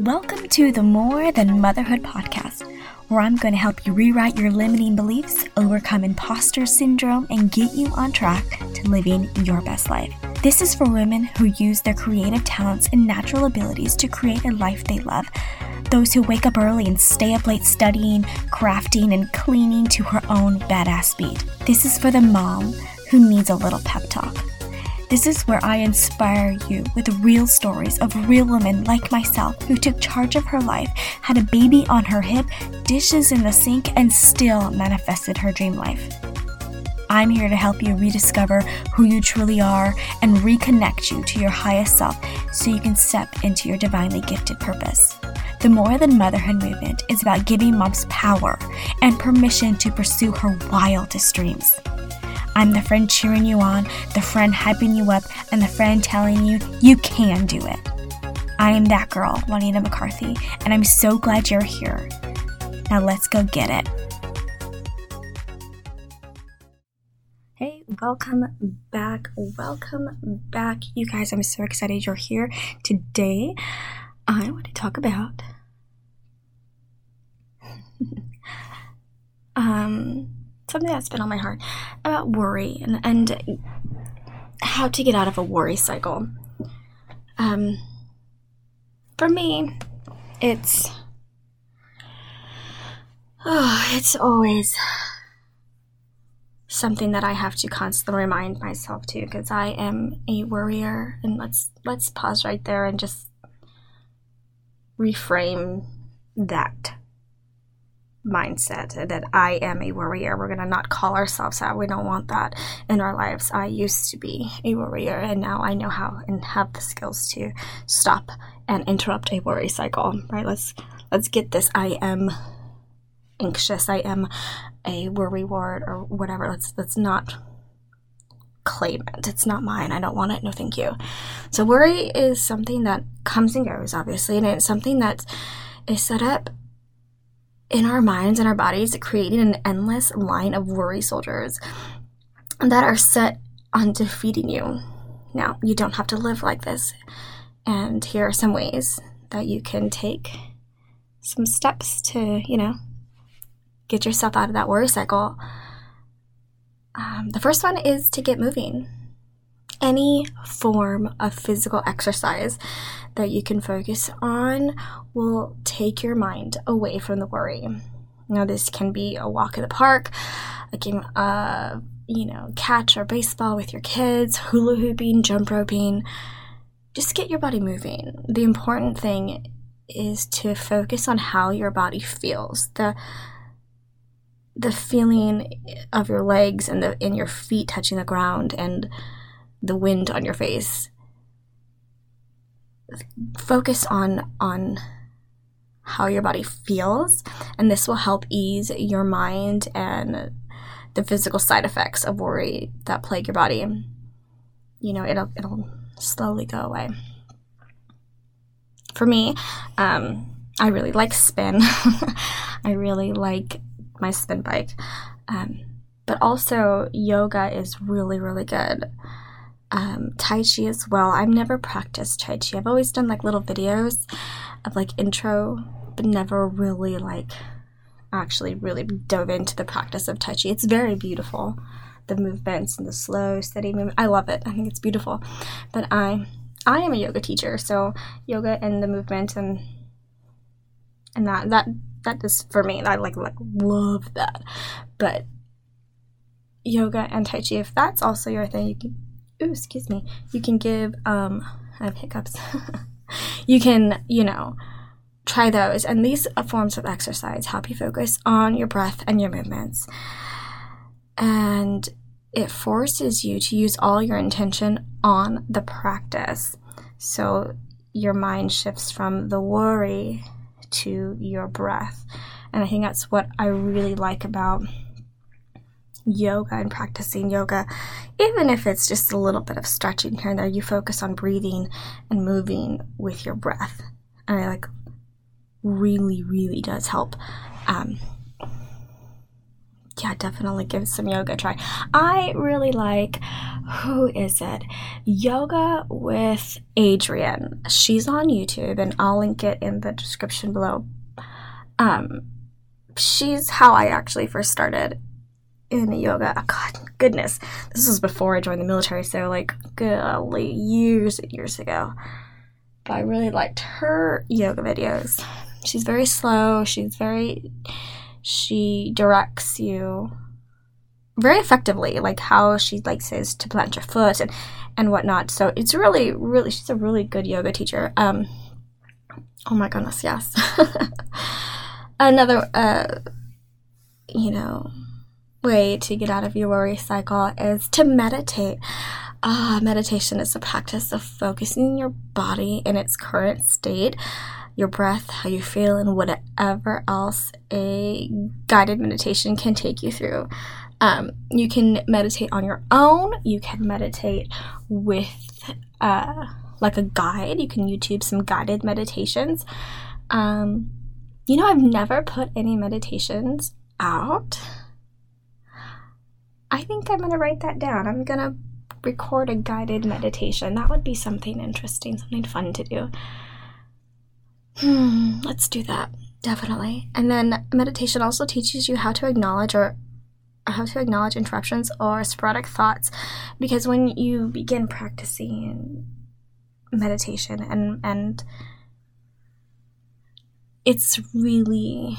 Welcome to the More Than Motherhood podcast, where I'm going to help you rewrite your limiting beliefs, overcome imposter syndrome, and get you on track to living your best life. This is for women who use their creative talents and natural abilities to create a life they love. Those who wake up early and stay up late studying, crafting, and cleaning to her own badass speed. This is for the mom who needs a little pep talk. This is where I inspire you with real stories of real women like myself who took charge of her life, had a baby on her hip, dishes in the sink, and still manifested her dream life. I'm here to help you rediscover who you truly are and reconnect you to your highest self so you can step into your divinely gifted purpose. The More Than Motherhood movement is about giving moms power and permission to pursue her wildest dreams. I'm the friend cheering you on, the friend hyping you up, and the friend telling you you can do it. I am that girl, Juanita McCarthy, and I'm so glad you're here. Now let's go get it. Hey, welcome back. Welcome back. You guys, I'm so excited you're here. Today, I want to talk about um something that's been on my heart about worry and, and how to get out of a worry cycle. Um, for me, it's oh, it's always something that I have to constantly remind myself to because I am a worrier. And let's let's pause right there and just reframe that mindset that I am a worrier. We're going to not call ourselves that. We don't want that in our lives. I used to be a worrier and now I know how and have the skills to stop and interrupt a worry cycle, right? Let's let's get this I am anxious. I am a worry ward or whatever. Let's let's not claim it. It's not mine. I don't want it. No, thank you. So worry is something that comes and goes, obviously, and it's something that is set up in our minds and our bodies, creating an endless line of worry soldiers that are set on defeating you. Now, you don't have to live like this. And here are some ways that you can take some steps to, you know, get yourself out of that worry cycle. Um, the first one is to get moving. Any form of physical exercise that you can focus on will take your mind away from the worry. Now, this can be a walk in the park, a game of, you know, catch or baseball with your kids, hula hooping, jump roping. Just get your body moving. The important thing is to focus on how your body feels. The the feeling of your legs and the and your feet touching the ground and the wind on your face. Focus on on how your body feels and this will help ease your mind and the physical side effects of worry that plague your body. You know it'll it'll slowly go away. For me um, i really like spin. I really like my spin bike. Um, but also yoga is really really good um, Tai Chi as well. I've never practiced Tai Chi. I've always done like little videos of like intro, but never really like actually really dove into the practice of Tai Chi. It's very beautiful. The movements and the slow, steady movement. I love it. I think it's beautiful. But I I am a yoga teacher, so yoga and the movement and and that that that is for me. I like like love that. But yoga and Tai Chi, if that's also your thing, you can ooh, excuse me, you can give, um, I have hiccups. you can, you know, try those. And these forms of exercise help you focus on your breath and your movements. And it forces you to use all your intention on the practice. So your mind shifts from the worry to your breath. And I think that's what I really like about yoga and practicing yoga, even if it's just a little bit of stretching here and there, you focus on breathing and moving with your breath. And I like really, really does help um, yeah, definitely give some yoga a try. I really like who is it? Yoga with Adriene. She's on YouTube and I'll link it in the description below. Um she's how I actually first started in yoga. Oh, God, goodness. This was before I joined the military, so like golly, years and years ago. But I really liked her yoga videos. She's very slow, she's very she directs you very effectively, like how she like says to plant your foot and and whatnot. So it's really, really, she's a really good yoga teacher. Um, oh my goodness, yes. Another, uh, you know, way to get out of your worry cycle is to meditate. Uh, meditation is a practice of focusing your body in its current state your breath, how you feel, and whatever else a guided meditation can take you through. Um, you can meditate on your own. You can meditate with uh, like a guide. You can YouTube some guided meditations. Um, you know, I've never put any meditations out. I think I'm going to write that down. I'm going to record a guided meditation. That would be something interesting, something fun to do. Hmm, let's do that. Definitely. And then meditation also teaches you how to acknowledge or how to acknowledge interruptions or sporadic thoughts because when you begin practicing meditation and and it's really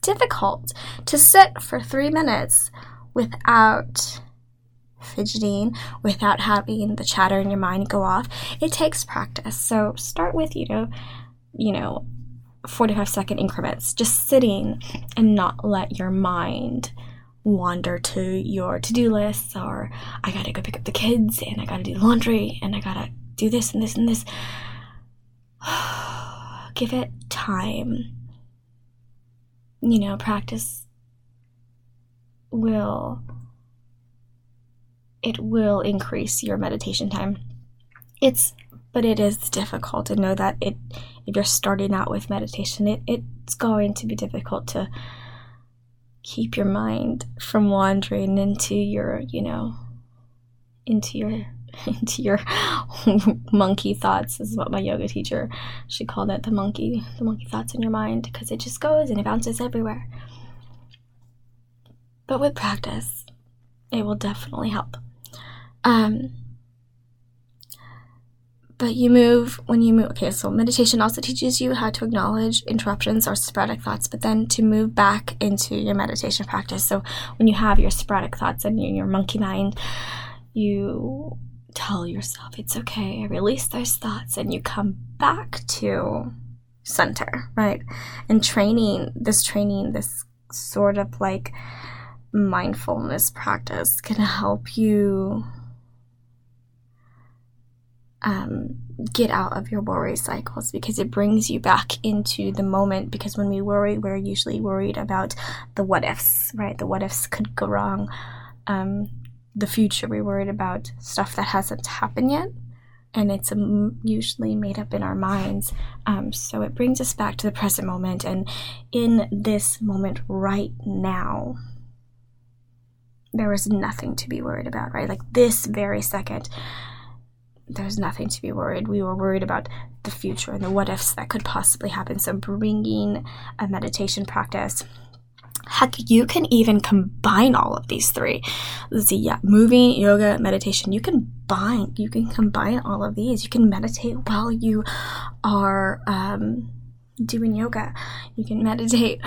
difficult to sit for 3 minutes without fidgeting, without having the chatter in your mind go off. It takes practice. So start with, you know, you know, 45 second increments, just sitting and not let your mind wander to your to do lists or I gotta go pick up the kids and I gotta do laundry and I gotta do this and this and this. Give it time. You know, practice will it will increase your meditation time. It's but it is difficult to know that it if you're starting out with meditation it, it's going to be difficult to keep your mind from wandering into your you know into your into your monkey thoughts is what my yoga teacher she called it the monkey the monkey thoughts in your mind because it just goes and it bounces everywhere but with practice it will definitely help. Um but you move when you move okay so meditation also teaches you how to acknowledge interruptions or sporadic thoughts but then to move back into your meditation practice. So when you have your sporadic thoughts and your monkey mind you tell yourself it's okay I release those thoughts and you come back to center right? And training this training this sort of like mindfulness practice can help you um, get out of your worry cycles because it brings you back into the moment. Because when we worry, we're usually worried about the what ifs, right? The what ifs could go wrong. Um, the future, we're worried about stuff that hasn't happened yet. And it's um, usually made up in our minds. Um, so it brings us back to the present moment. And in this moment right now, there is nothing to be worried about, right? Like this very second there's nothing to be worried. We were worried about the future and the what ifs that could possibly happen. So, bringing a meditation practice. Heck, you can even combine all of these three. Let's see, yeah, moving, yoga, meditation. You can bind, you can combine all of these. You can meditate while you are um, doing yoga. You can meditate.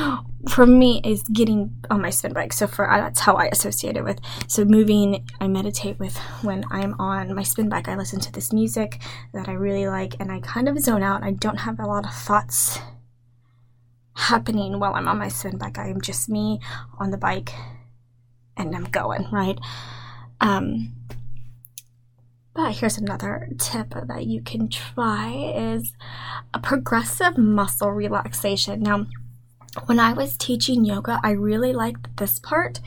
For me, is getting on my spin bike. So for that's how I associate it with. So moving, I meditate with when I'm on my spin bike. I listen to this music that I really like, and I kind of zone out. I don't have a lot of thoughts happening while I'm on my spin bike. I am just me on the bike, and I'm going right. Um, but here's another tip that you can try is a progressive muscle relaxation. Now, when I was teaching yoga, I really liked this part,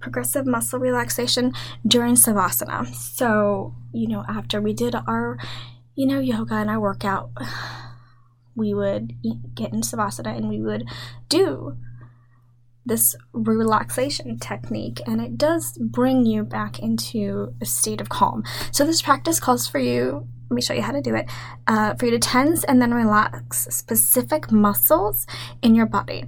progressive muscle relaxation during savasana. So, you know, after we did our, you know, yoga and our workout, we would get in savasana and we would do this relaxation technique and it does bring you back into a state of calm. So, this practice calls for you, let me show you how to do it, uh, for you to tense and then relax specific muscles in your body.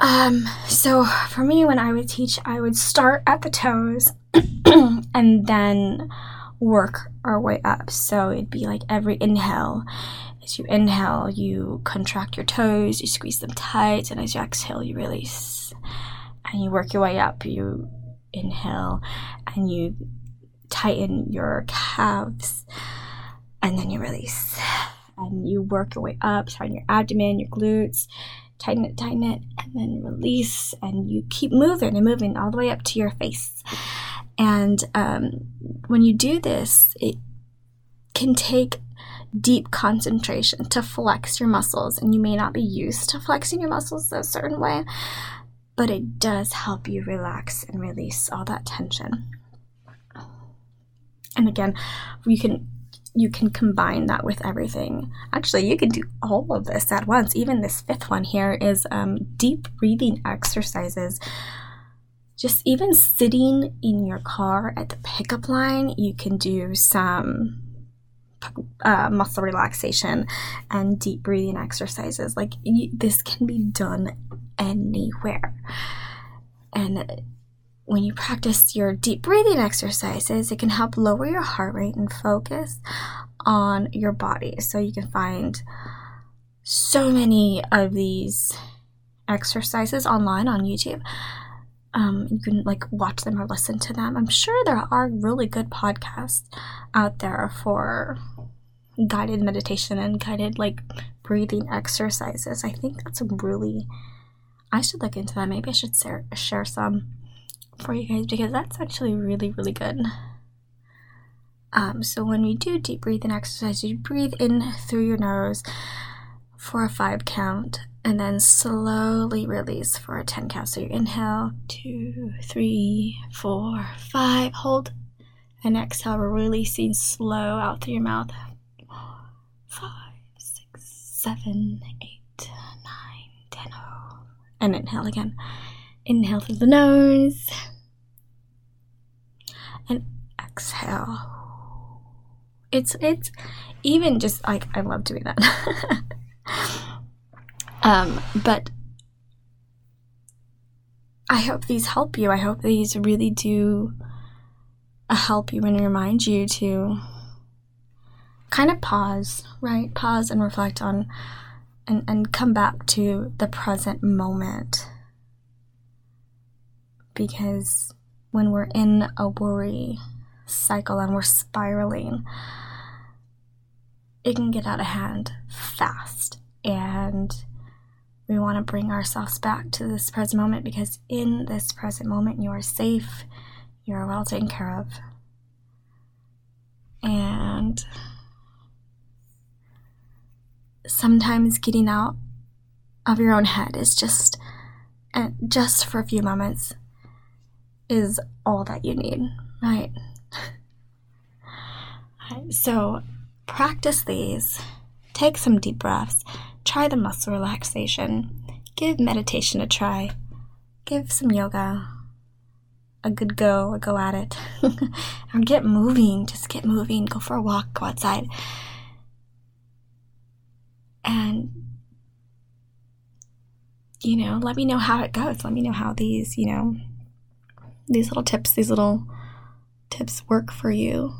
Um, so, for me, when I would teach, I would start at the toes and then work our way up. So, it'd be like every inhale as you inhale, you contract your toes, you squeeze them tight, and as you exhale, you release. And you work your way up. You inhale and you tighten your calves, and then you release. And you work your way up, tighten your abdomen, your glutes, tighten it, tighten it, and then release. And you keep moving and moving all the way up to your face. And um, when you do this, it can take deep concentration to flex your muscles, and you may not be used to flexing your muscles a certain way, but it does help you relax and release all that tension. And again, you can you can combine that with everything. Actually, you can do all of this at once. Even this fifth one here is um, deep breathing exercises. Just even sitting in your car at the pickup line, you can do some uh, muscle relaxation and deep breathing exercises. Like you, this can be done anywhere. And when you practice your deep breathing exercises, it can help lower your heart rate and focus on your body. So you can find so many of these exercises online on YouTube. Um, you can like watch them or listen to them. I'm sure there are really good podcasts out there for guided meditation and guided like breathing exercises. I think that's really I should look into that. Maybe I should share, share some for you guys because that's actually really really good. Um, so when you do deep breathing exercise, you breathe in through your nose for a five count and then slowly release for a 10 count. So you inhale, two, three, four, five, hold, and exhale, releasing slow out through your mouth. Five, six, seven, eight, nine, ten. Oh. And inhale again. Inhale through the nose. And exhale. It's it's even just like I love doing that. Um, but I hope these help you. I hope these really do uh, help you and remind you to kind of pause, right? Pause and reflect on and, and come back to the present moment. Because when we're in a worry cycle and we're spiraling, it can get out of hand fast. And we want to bring ourselves back to this present moment because in this present moment, you are safe, you are well taken care of. And sometimes getting out of your own head is just, and just for a few moments, is all that you need, right? so practice these, take some deep breaths Try the muscle relaxation. Give meditation a try. Give some yoga a good go, a go at it. or get moving. Just get moving. Go for a walk. Go outside. And, you know, let me know how it goes. Let me know how these, you know, these little tips, these little tips work for you.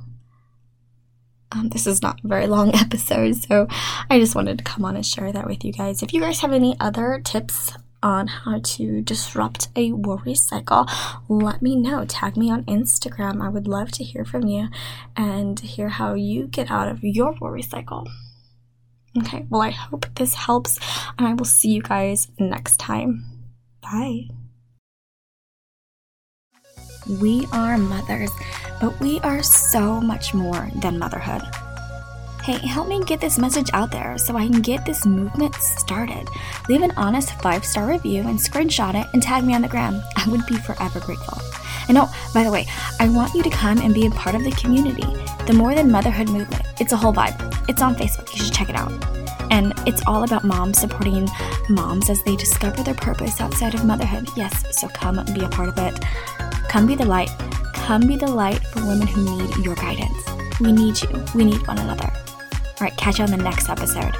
Um, this is not a very long episode, so I just wanted to come on and share that with you guys. If you guys have any other tips on how to disrupt a worry cycle, let me know. Tag me on Instagram. I would love to hear from you and hear how you get out of your worry cycle. Okay, well, I hope this helps, and I will see you guys next time. Bye. We are mothers, but we are so much more than motherhood. Hey, help me get this message out there so I can get this movement started. Leave an honest five star review and screenshot it and tag me on the gram. I would be forever grateful. And oh, by the way, I want you to come and be a part of the community, the More Than Motherhood movement. It's a whole vibe. It's on Facebook. You should check it out. And it's all about moms supporting moms as they discover their purpose outside of motherhood. Yes, so come be a part of it. Come be the light. Come be the light for women who need your guidance. We need you. We need one another. All right, catch you on the next episode.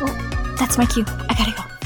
Oh, that's my cue. I gotta go.